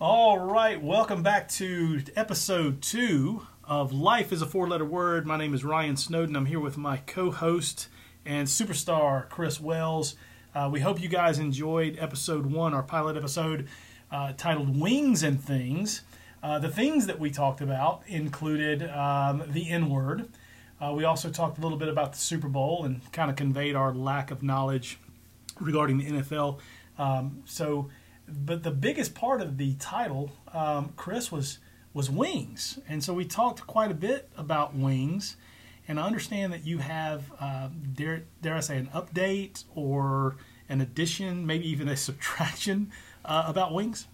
All right, welcome back to episode two of Life is a Four Letter Word. My name is Ryan Snowden. I'm here with my co host and superstar, Chris Wells. Uh, we hope you guys enjoyed episode one, our pilot episode uh, titled Wings and Things. Uh, the things that we talked about included um, the N word. Uh, we also talked a little bit about the Super Bowl and kind of conveyed our lack of knowledge regarding the NFL. Um, so, but the biggest part of the title, um, Chris, was was wings, and so we talked quite a bit about wings. And I understand that you have, uh, dare, dare I say, an update or an addition, maybe even a subtraction uh, about wings.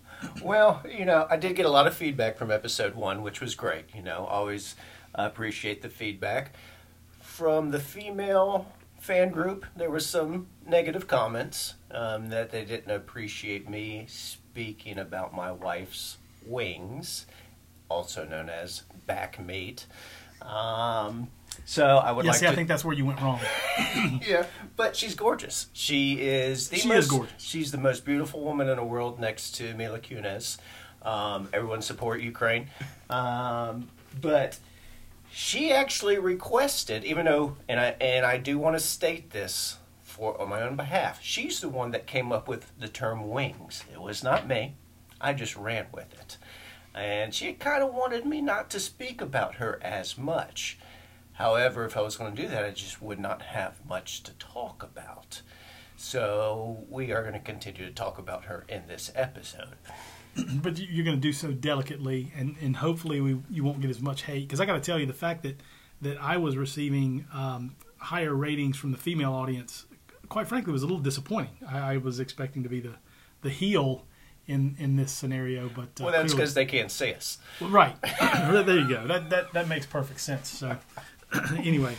Well, you know, I did get a lot of feedback from episode one, which was great. You know, always appreciate the feedback. From the female fan group, there was some negative comments um, that they didn't appreciate me speaking about my wife's wings, also known as back mate. Um, so I would Yeah, like see, to. I think that's where you went wrong. yeah, but she's gorgeous. She is the She most, is gorgeous. She's the most beautiful woman in the world, next to Mila Kunis. Um, everyone support Ukraine. Um, but she actually requested, even though, and I and I do want to state this for on my own behalf. She's the one that came up with the term wings. It was not me. I just ran with it, and she kind of wanted me not to speak about her as much. However, if I was going to do that, I just would not have much to talk about. So we are going to continue to talk about her in this episode. but you- you're going to do so delicately, and, and hopefully we, you won't get as much hate. Because I got to tell you, the fact that that I was receiving um, higher ratings from the female audience, quite frankly, was a little disappointing. I, I was expecting to be the the heel in in this scenario, but uh, Well, that's because they can't see us. Well, right. there you go. That that that makes perfect sense. So anyway,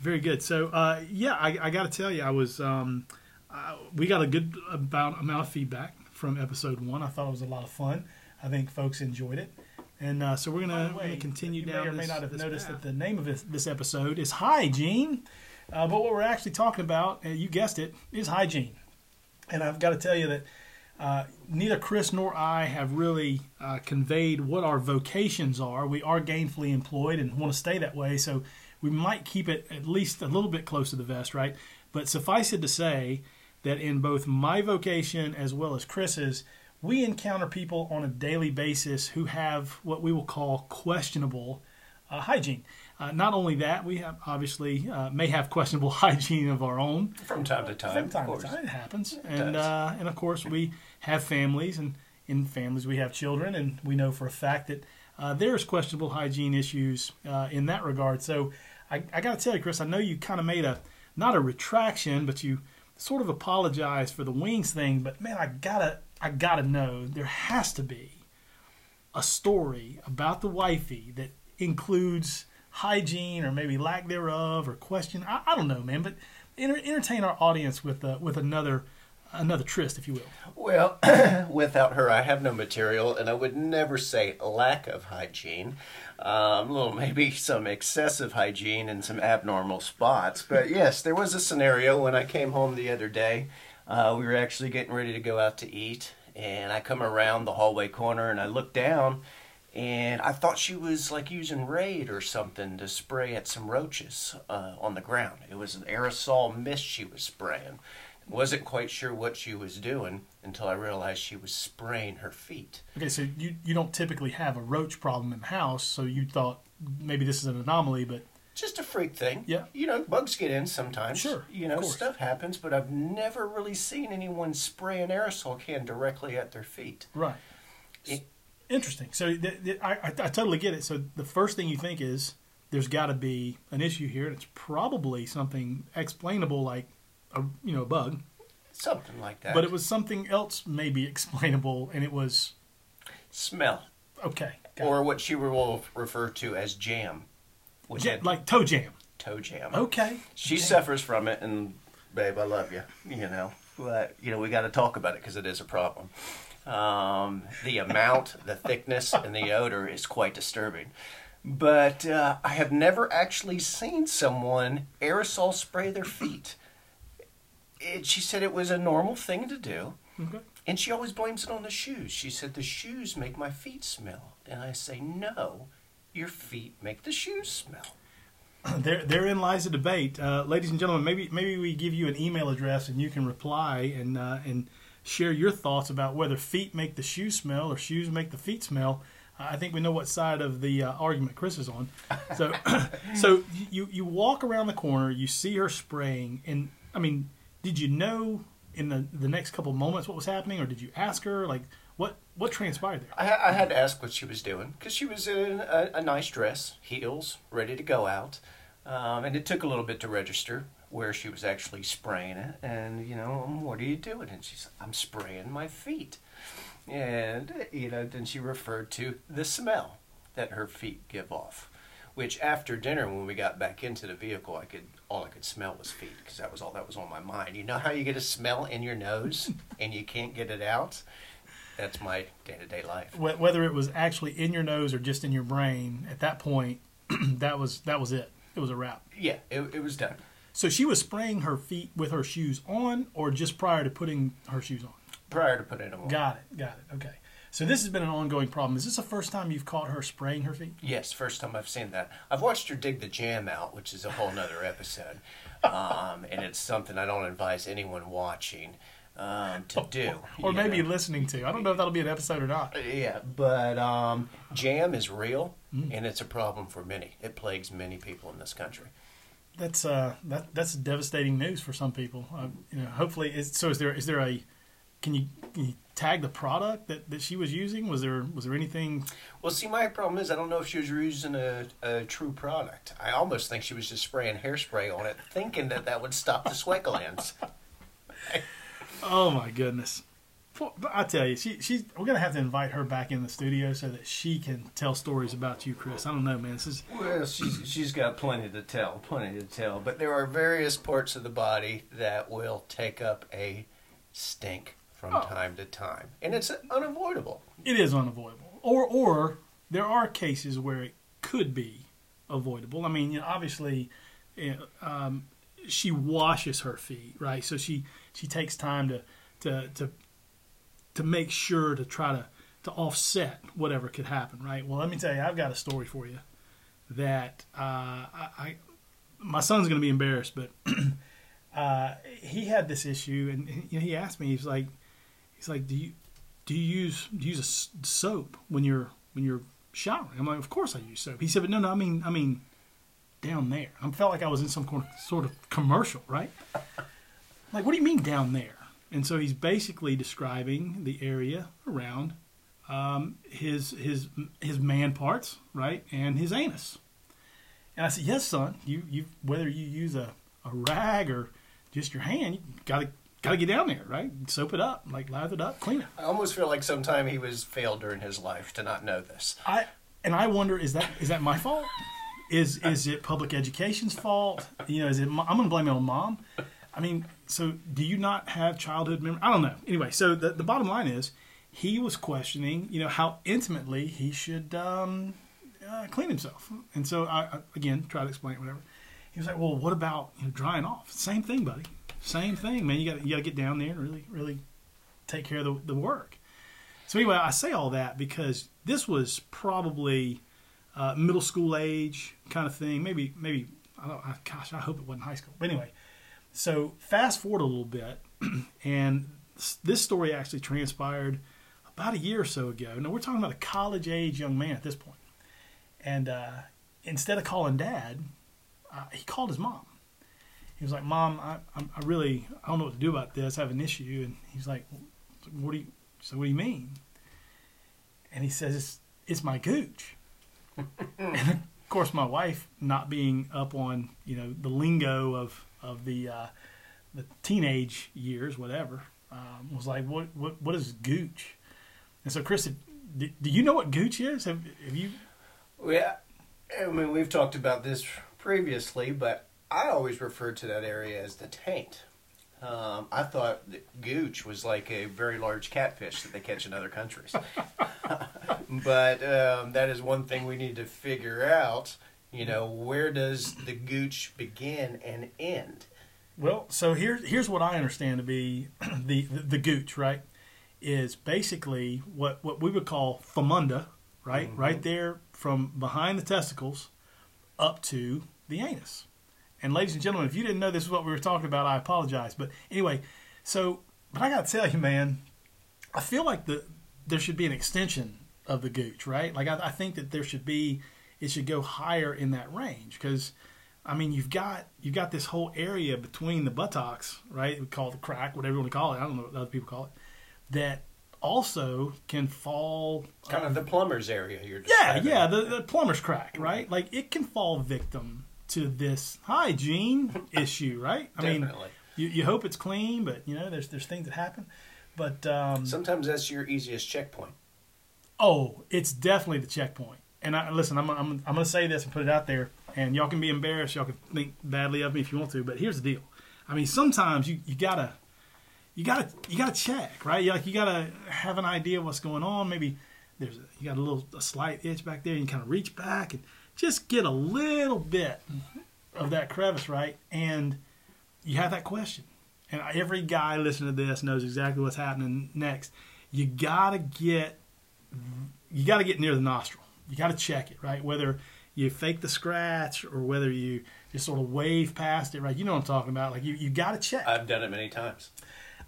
very good. So uh, yeah, I, I got to tell you, I was um, uh, we got a good about amount of feedback from episode one. I thought it was a lot of fun. I think folks enjoyed it. And uh, so we're gonna, By the we're gonna continue you may down. or may this, not have noticed path. that the name of this, this episode is Hi Gene, uh, but what we're actually talking about, uh, you guessed it, is hygiene. And I've got to tell you that uh, neither Chris nor I have really uh, conveyed what our vocations are. We are gainfully employed and want to stay that way, so we might keep it at least a little bit close to the vest, right? But suffice it to say that in both my vocation as well as Chris's, we encounter people on a daily basis who have what we will call questionable uh, hygiene. Uh, not only that, we have obviously uh, may have questionable hygiene of our own, From time to time, from time to time, it happens, and uh, and of course we have families, and in families we have children, and we know for a fact that uh, there's questionable hygiene issues uh, in that regard. So I, I got to tell you, Chris, I know you kind of made a not a retraction, but you sort of apologize for the wings thing. But man, I gotta I gotta know there has to be a story about the wifey that includes hygiene or maybe lack thereof or question. I, I don't know, man, but enter, entertain our audience with uh, with another another tryst, if you will. Well, without her, I have no material, and I would never say lack of hygiene. Um, little maybe some excessive hygiene and some abnormal spots. But yes, there was a scenario when I came home the other day. Uh, we were actually getting ready to go out to eat, and I come around the hallway corner and I look down, and I thought she was like using Raid or something to spray at some roaches uh, on the ground. It was an aerosol mist she was spraying. Wasn't quite sure what she was doing until I realized she was spraying her feet. Okay, so you you don't typically have a roach problem in the house, so you thought maybe this is an anomaly, but Just a freak thing. Yeah. You know, bugs get in sometimes. Sure, You know, stuff happens, but I've never really seen anyone spray an aerosol can directly at their feet. right. It- Interesting. So th- th- I, I, I totally get it. So the first thing you think is there's got to be an issue here, and it's probably something explainable, like a you know a bug. Something like that. But it was something else maybe explainable, and it was smell. okay. got Or what she will refer to as jam. it. Which had like toe jam. toe jam. Okay. She suffers from it, and babe, I love you. You know, but you know we got to talk about it because it is a problem. Um, the amount, the thickness, and the odor is quite disturbing. But uh, I have never actually seen someone aerosol spray their feet. It, she said it was a normal thing to do. Okay. And she always blames it on the shoes. She said, The shoes make my feet smell. And I say, No, your feet make the shoes smell. there, therein lies a debate, uh, ladies and gentlemen. Maybe, maybe we give you an email address and you can reply and uh, and share your thoughts about whether feet make the shoes smell or shoes make the feet smell. Uh, I think we know what side of the uh, argument Chris is on. So, so you you walk around the corner, you see her spraying, and I mean, did you know in the the next couple moments what was happening, or did you ask her like what what transpired there? I, I had to ask what she was doing because she was in a, a, nice dress, heels, ready to go out. Um, and it took a little bit to register where she was actually spraying it. And, you know, what are you doing? And she said, I'm spraying my feet. And, you know, then she referred to the smell that her feet give off. Which after dinner, when we got back into the vehicle, I could all I could smell was feet because that was all that was on my mind. You know how you get a smell in your nose and you can't get it out? That's my day to day life. Whether it was actually in your nose or just in your brain, at that point, that was that was it. It was a wrap. Yeah, it, it was done. So she was spraying her feet with her shoes on, or just prior to putting her shoes on? Prior to putting them on. Got it. Got it. Okay. So this has been an ongoing problem. Is this the first time you've caught her spraying her feet? Yes, first time I've seen that. I've watched her dig the jam out, which is a whole nother episode, um, and it's something I don't advise anyone watching um, to do. or maybe know. listening to. I don't know if that'll be an episode or not. Yeah, but um, jam is real, mm. and it's a problem for many. It plagues many people in this country. That's uh, that that's devastating news for some people. Uh, you know, hopefully, is, so is there is there a can you, can you tag the product that, that she was using? Was there was there anything? Well, see, my problem is I don't know if she was using a, a true product. I almost think she was just spraying hairspray on it, thinking that that would stop the sweat glands. oh my goodness! I tell you, she, she's. We're gonna have to invite her back in the studio so that she can tell stories about you, Chris. I don't know, man. This is well, she's she's got plenty to tell, plenty to tell. But there are various parts of the body that will take up a stink from oh. time to time, and it's unavoidable. It is unavoidable, or or there are cases where it could be avoidable. I mean, you know, obviously, um, she washes her feet, right? So she she takes time to to to to make sure to try to to offset whatever could happen, right? Well, let me tell you, I've got a story for you that uh, I, I, my son's going to be embarrassed, but uh, he had this issue, and you know, he asked me, he's like, he's like, do you do you use do you use a soap when you're when you're showering? I'm like, of course I use soap. He said, but no, no, I mean, I mean, down there. I felt like I was in some sort of commercial, right? like, what do you mean down there? And so he's basically describing the area around um, his his his man parts, right, and his anus. And I said, "Yes, son. You you whether you use a, a rag or just your hand, you gotta gotta get down there, right? Soap it up, like lather it up, clean it." I almost feel like sometime he was failed during his life to not know this. I and I wonder is that is that my fault? Is is it public education's fault? You know, is it? I'm gonna blame it on mom. I mean, so do you not have childhood memory? I don't know. Anyway, so the, the bottom line is he was questioning, you know, how intimately he should um, uh, clean himself. And so I, I, again, try to explain it, whatever. He was like, well, what about you know, drying off? Same thing, buddy. Same thing, man. You got you got to get down there and really, really take care of the, the work. So anyway, I say all that because this was probably uh, middle school age kind of thing. Maybe, maybe I don't. Gosh, I hope it wasn't high school. But anyway, so fast forward a little bit, and this story actually transpired about a year or so ago. Now we're talking about a college age young man at this point, and uh, instead of calling dad, uh, he called his mom. He was like, "Mom, I, I really I don't know what to do about this. I have an issue." And he's like, "What do you?" So what do you mean? And he says, "It's, it's my gooch." and of course, my wife, not being up on you know the lingo of of the uh, the teenage years, whatever, um, was like, what what what is gooch? And so, Chris, do, do you know what gooch is? Have, have you? Yeah, I mean, we've talked about this previously, but I always referred to that area as the taint. Um, I thought that gooch was like a very large catfish that they catch in other countries. but um, that is one thing we need to figure out you know, where does the gooch begin and end? Well, so here's here's what I understand to be the, the, the gooch, right? is basically what, what we would call famunda, right? Mm-hmm. Right there from behind the testicles up to the anus. And ladies and gentlemen, if you didn't know this is what we were talking about, I apologize. But anyway, so but I got to tell you, man, I feel like the there should be an extension of the gooch, right? Like I, I think that there should be it should go higher in that range because I mean you've got you've got this whole area between the buttocks, right? We call it the crack, whatever you want to call it. I don't know what other people call it. That also can fall Kind of uh, the plumber's area you're yeah, yeah, the, the plumber's crack, right? Like it can fall victim to this hygiene issue, right? I mean, you, you hope it's clean, but you know, there's there's things that happen. But um, Sometimes that's your easiest checkpoint. oh, it's definitely the checkpoint. And I, listen, I'm, I'm I'm gonna say this and put it out there, and y'all can be embarrassed, y'all can think badly of me if you want to, but here's the deal. I mean, sometimes you, you gotta you gotta you gotta check, right? You, like you gotta have an idea of what's going on. Maybe there's a, you got a little a slight itch back there. You kind of reach back and just get a little bit mm-hmm. of that crevice, right? And you have that question. And every guy listening to this knows exactly what's happening next. You gotta get you gotta get near the nostril. You gotta check it, right? Whether you fake the scratch or whether you just sort of wave past it, right? You know what I'm talking about. Like you, you gotta check. I've done it many times.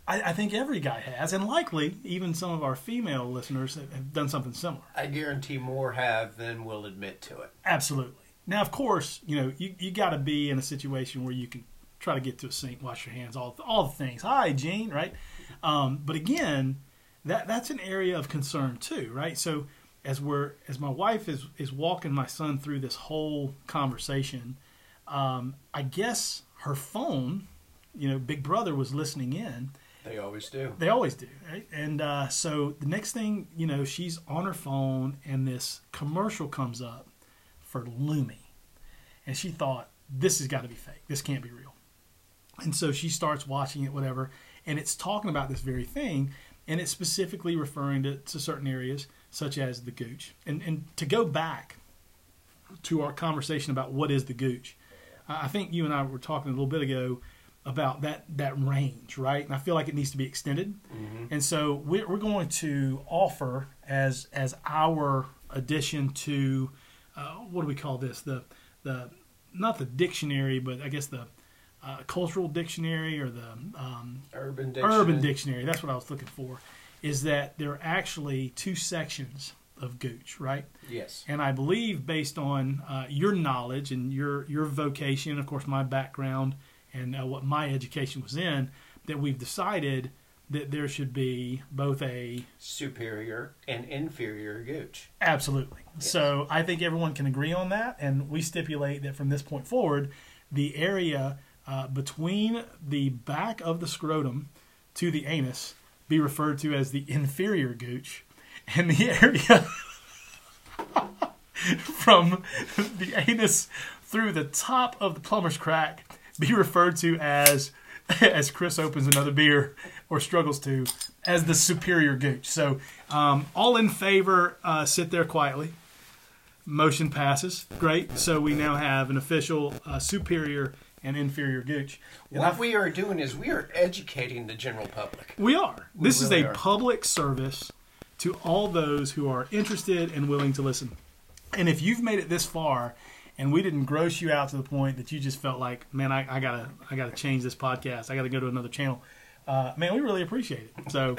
I, I think every guy has, and likely even some of our female listeners have, have done something similar. I guarantee more have than will admit to it. Absolutely. Now, of course, you know you, you got to be in a situation where you can try to get to a sink, wash your hands, all all the things. Hi, Gene, right? Um, but again, that that's an area of concern too, right? So as we're as my wife is is walking my son through this whole conversation, um, I guess her phone, you know, Big Brother was listening in. They always do. They always do? And uh, so the next thing, you know, she's on her phone and this commercial comes up for Lumi. And she thought, this has got to be fake. This can't be real. And so she starts watching it, whatever. And it's talking about this very thing. And it's specifically referring to, to certain areas, such as the gooch. And, and to go back to our conversation about what is the gooch, I think you and I were talking a little bit ago about that that range, right? And I feel like it needs to be extended. And so we're, we're going to offer as as our addition to uh, what do we call this? The the not the dictionary, but I guess the uh, cultural dictionary or the um, Urban dictionary. urban dictionary. That's what I was looking for. Is that there are actually two sections of gooch, right? Yes. And I believe, based on uh, your knowledge and your your vocation, of course, my background and uh, what my education was in, that we've decided that there should be both a Superior and inferior gooch. absolutely. Yes. So I think everyone can agree on that, and we stipulate that from this point forward, the area uh, between the back of the scrotum to the anus be referred to as the inferior gooch, and the area from the anus through the top of the plumber's crack be referred to as as Chris opens another beer or struggles to as the superior gooch. So um, all in favor, uh, sit there quietly. Motion passes. Great. So we now have an official uh, superior and inferior gooch. And What I- we are doing is we are educating the general public. we are. This is really a are. public service to all those who are interested and willing to listen. And if you've made it this far and we didn't gross you out to the point that you just felt like, man, I, I gotta I gotta change this podcast. I gotta go to another channel. Uh, man, we really appreciate it. So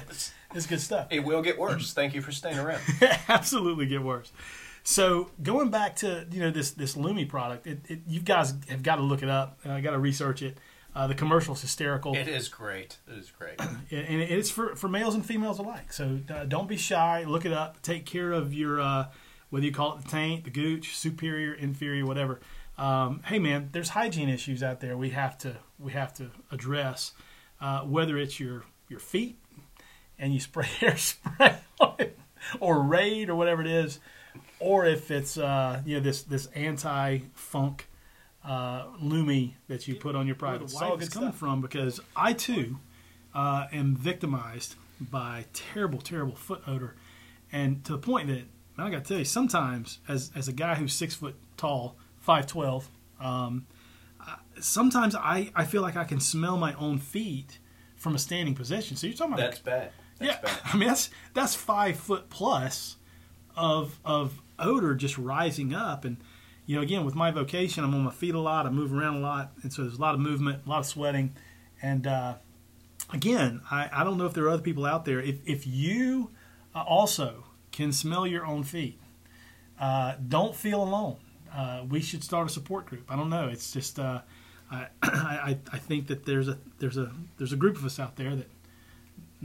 it's good stuff. It will get worse. Thank you for staying around. absolutely get worse. So going back to you know this this Lumi product, it, it, you guys have got to look it up. Uh, got to research it. Uh, the commercial's hysterical. It is great. It is great. and it's for, for males and females alike. So uh, don't be shy. Look it up. Take care of your uh, whether you call it the taint, the gooch, superior, inferior, whatever. Um, hey man, there's hygiene issues out there. We have to we have to address uh, whether it's your your feet and you spray hairspray on it, or Raid or whatever it is, or if it's uh, you know this this anti funk uh, Lumi that you put on your private. It's all good coming from because I too uh, am victimized by terrible, terrible foot odor, and to the point that man, I got to tell you, sometimes as as a guy who's six foot tall, five twelve, um, sometimes I I feel like I can smell my own feet from a standing position. So you're talking about That's bad. That's yeah, better. I mean that's that's five foot plus of of odor just rising up, and you know, again with my vocation, I'm on my feet a lot, I move around a lot, and so there's a lot of movement, a lot of sweating, and uh, again, I, I don't know if there are other people out there. If if you uh, also can smell your own feet, uh, don't feel alone. Uh, we should start a support group. I don't know. It's just uh, I, I I think that there's a there's a there's a group of us out there that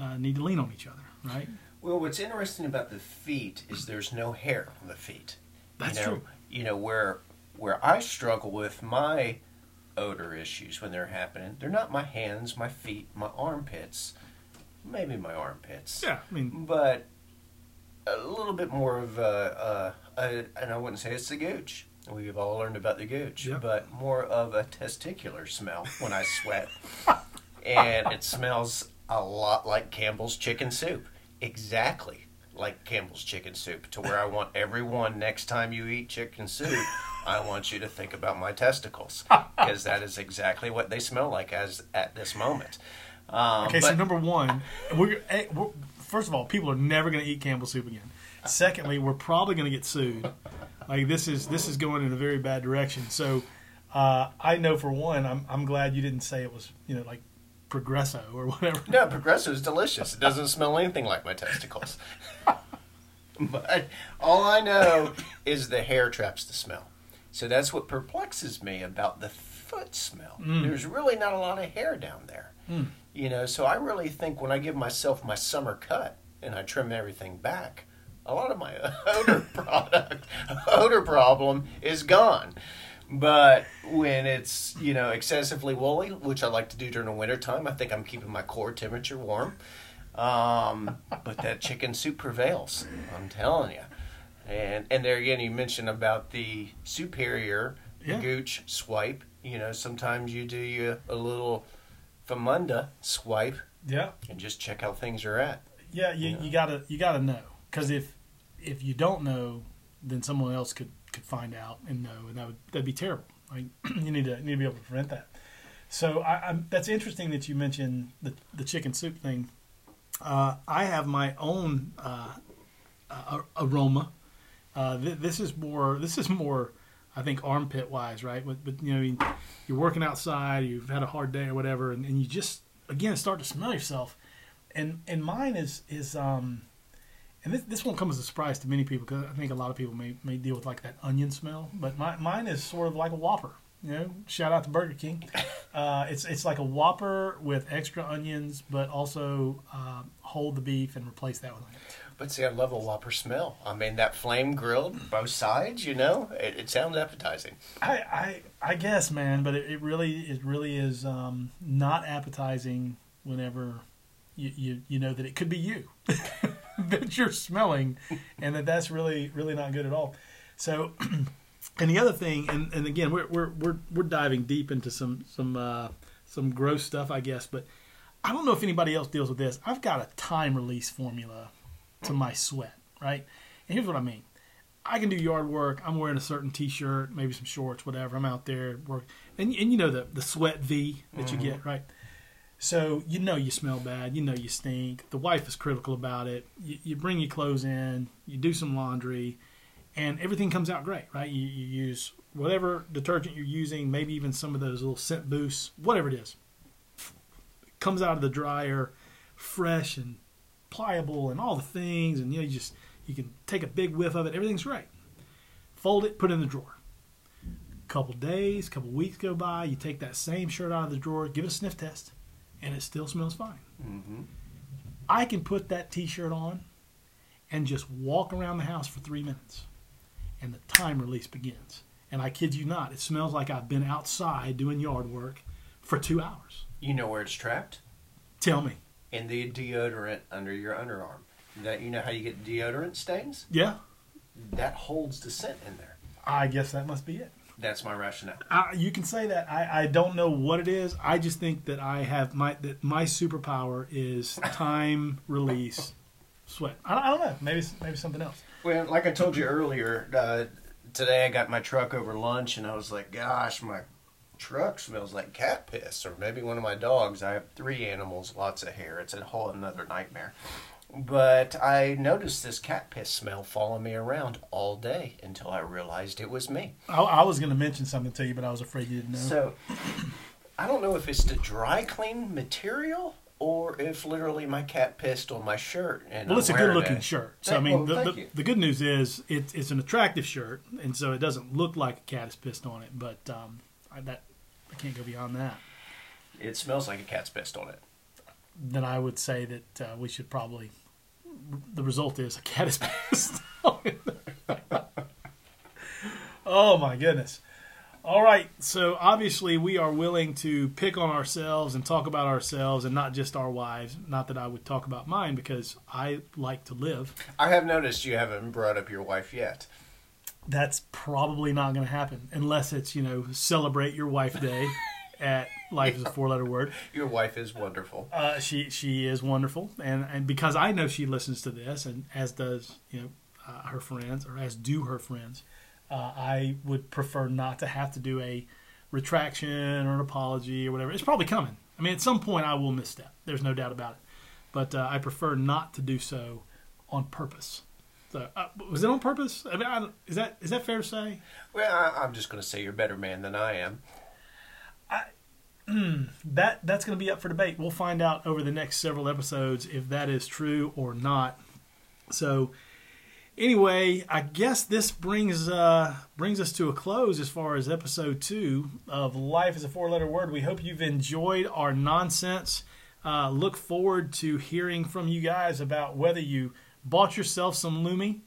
uh, need to lean on each other, right? Well, what's interesting about the feet is there's no hair on the feet. That's you know, true. You know where where I struggle with my odor issues when they're happening. They're not my hands, my feet, my armpits, maybe my armpits. Yeah, I mean, but a little bit more of a, a, a and I wouldn't say it's the gooch. We've all learned about the gooch, Yep. but more of a testicular smell when I sweat, and it smells a lot like Campbell's chicken soup. Exactly like Campbell's chicken soup. To where I want everyone next time you eat chicken soup, I want you to think about my testicles because that is exactly what they smell like as at this moment. Um, okay. so number one, we're, eh, we're first of all, people are never going to eat Campbell soup again. Secondly, we're probably going to get sued. Like this is this is going in a very bad direction. So uh, I know for one, I'm I'm glad you didn't say it was you know like Progresso or whatever. No, Progresso is delicious. It doesn't smell anything like my testicles. but all I know is the hair traps the smell. So that's what perplexes me about the foot smell. There's really not a lot of hair down there. Mm. You know, so I really think when I give myself my summer cut and I trim everything back, a lot of my odor product, odor problem is gone. But when it's, you know, excessively woolly, which I like to do during the wintertime, I think I'm keeping my core temperature warm. Um, but that chicken soup prevails. I'm telling you. And and there again, you mentioned about the superior Yeah. gooch swipe. You know, sometimes you do you a little famunda swipe Yeah. and just check how things are at. Yeah, you, Yeah. you gotta you gotta know because if if you don't know, then someone else could could find out and know, and that would that'd be terrible. Like you need to you need to be able to prevent that. So I, I'm, that's interesting that you mentioned the the chicken soup thing. Uh, I have my own uh, uh, aroma. Uh, th- this is more this is more I think armpit wise, right? But, but you know you're working outside, you've had a hard day or whatever, and, and you just again start to smell yourself and and mine is is um and this this won't come as a surprise to many people because I think a lot of people may may deal with like that onion smell, but my, mine is sort of like a Whopper. You know, shout out to Burger King. Uh, it's it's like a Whopper with extra onions, but also uh, hold the beef and replace that with onions. But see, I love a Whopper smell. I mean, that flame grilled, both sides, you know, it, it sounds appetizing. I, I I guess, man, but it, it really it really is um, not appetizing whenever you, you you know that it could be you that you're smelling, and that that's really really not good at all. So, and the other thing, and, and again, we're we're we're we're diving deep into some some uh, some gross stuff, I guess, but I don't know if anybody else deals with this. I've got a time release formula to my sweat, right? And here's what I mean. I can do yard work. I'm wearing a certain T-shirt, maybe some shorts, whatever. I'm out there work, and and you know the the sweat V that you get, mm-hmm. right? So you know you smell bad. You know you stink. The wife is critical about it. You, you bring your clothes in. You do some laundry, and everything comes out great, right? You, you use whatever detergent you're using, maybe even some of those little scent boosts, whatever it is. Comes out of the dryer, fresh and pliable, and all the things, and you know you just you can take a big whiff of it. Everything's great. Fold it, put it in the drawer. Couple days, couple weeks go by. You take that same shirt out of the drawer, give it a sniff test, and it still smells fine. Mm-hmm. I can put that T-shirt on and just walk around the house for three minutes, and the time release begins. And I kid you not, it smells like I've been outside doing yard work for two hours. You know where it's trapped? Tell me, In the deodorant under your underarm. That you know how you get deodorant stains? yeah, That holds the scent in there. I guess that must be it. That's my rationale. I, you can say that. I, I don't know what it is. I just think that I have my that my superpower is time release sweat. I, don't- I don't know. Maybe maybe something else. Well, like I told you earlier, uh, today I got my truck over lunch and I was like, gosh, my truck smells like cat piss, or maybe one of my dogs. I have three animals, lots of hair. It's a whole another nightmare. But I noticed this cat piss smell following me around all day until I realized it was me. I, I was going to mention something to you, but I was afraid you didn't know. So I don't know if it's the dry clean material or if literally my cat pissed on my shirt. And well, I'm it's a good looking it. shirt. So, I mean, well, the, the, the good news is it, it's an attractive shirt, and so it doesn't look like a cat has pissed on it, but um, I, that, I can't go beyond that. It smells like a cat's pissed on it. Then I would say that uh, we should probably. The result is a cat is pissed oh, my goodness. All right, so obviously we are willing to pick on ourselves and talk about ourselves and not just our wives. Not that I would talk about mine because I like to live. I have noticed you haven't brought up your wife yet. That's probably not going to happen unless it's, you know, celebrate your wife day at Life is a Four Letter Word. Your wife is wonderful. Uh, she she is wonderful, and and because I know she listens to this, and as does you know uh, her friends, or as do her friends, uh, I would prefer not to have to do a retraction or an apology or whatever. It's probably coming. I mean, at some point I will misstep. There's no doubt about it, but uh, I prefer not to do so on purpose. So uh, was it on purpose? I mean, I, is that is that fair to say? Well, I, I'm just going to say you're a better man than I am. that that's going to be up for debate. We'll find out over the next several episodes if that is true or not. So, anyway, I guess this brings uh, brings us to a close as far as episode two of Life is a Four Letter Word. We hope you've enjoyed our nonsense. Uh, look forward to hearing from you guys about whether you bought yourself some Lumi.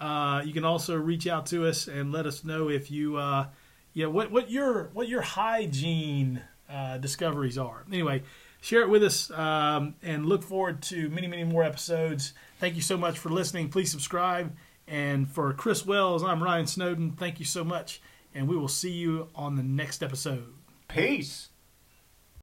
Uh, you can also reach out to us and let us know if you, uh, yeah, what what your what your hygiene uh, discoveries are. Anyway, share it with us um, and look forward to many many more episodes. Thank you so much for listening. Please subscribe. And for Chris Wells, I'm Ryan Snowden. Thank you so much, and we will see you on the next episode. Peace.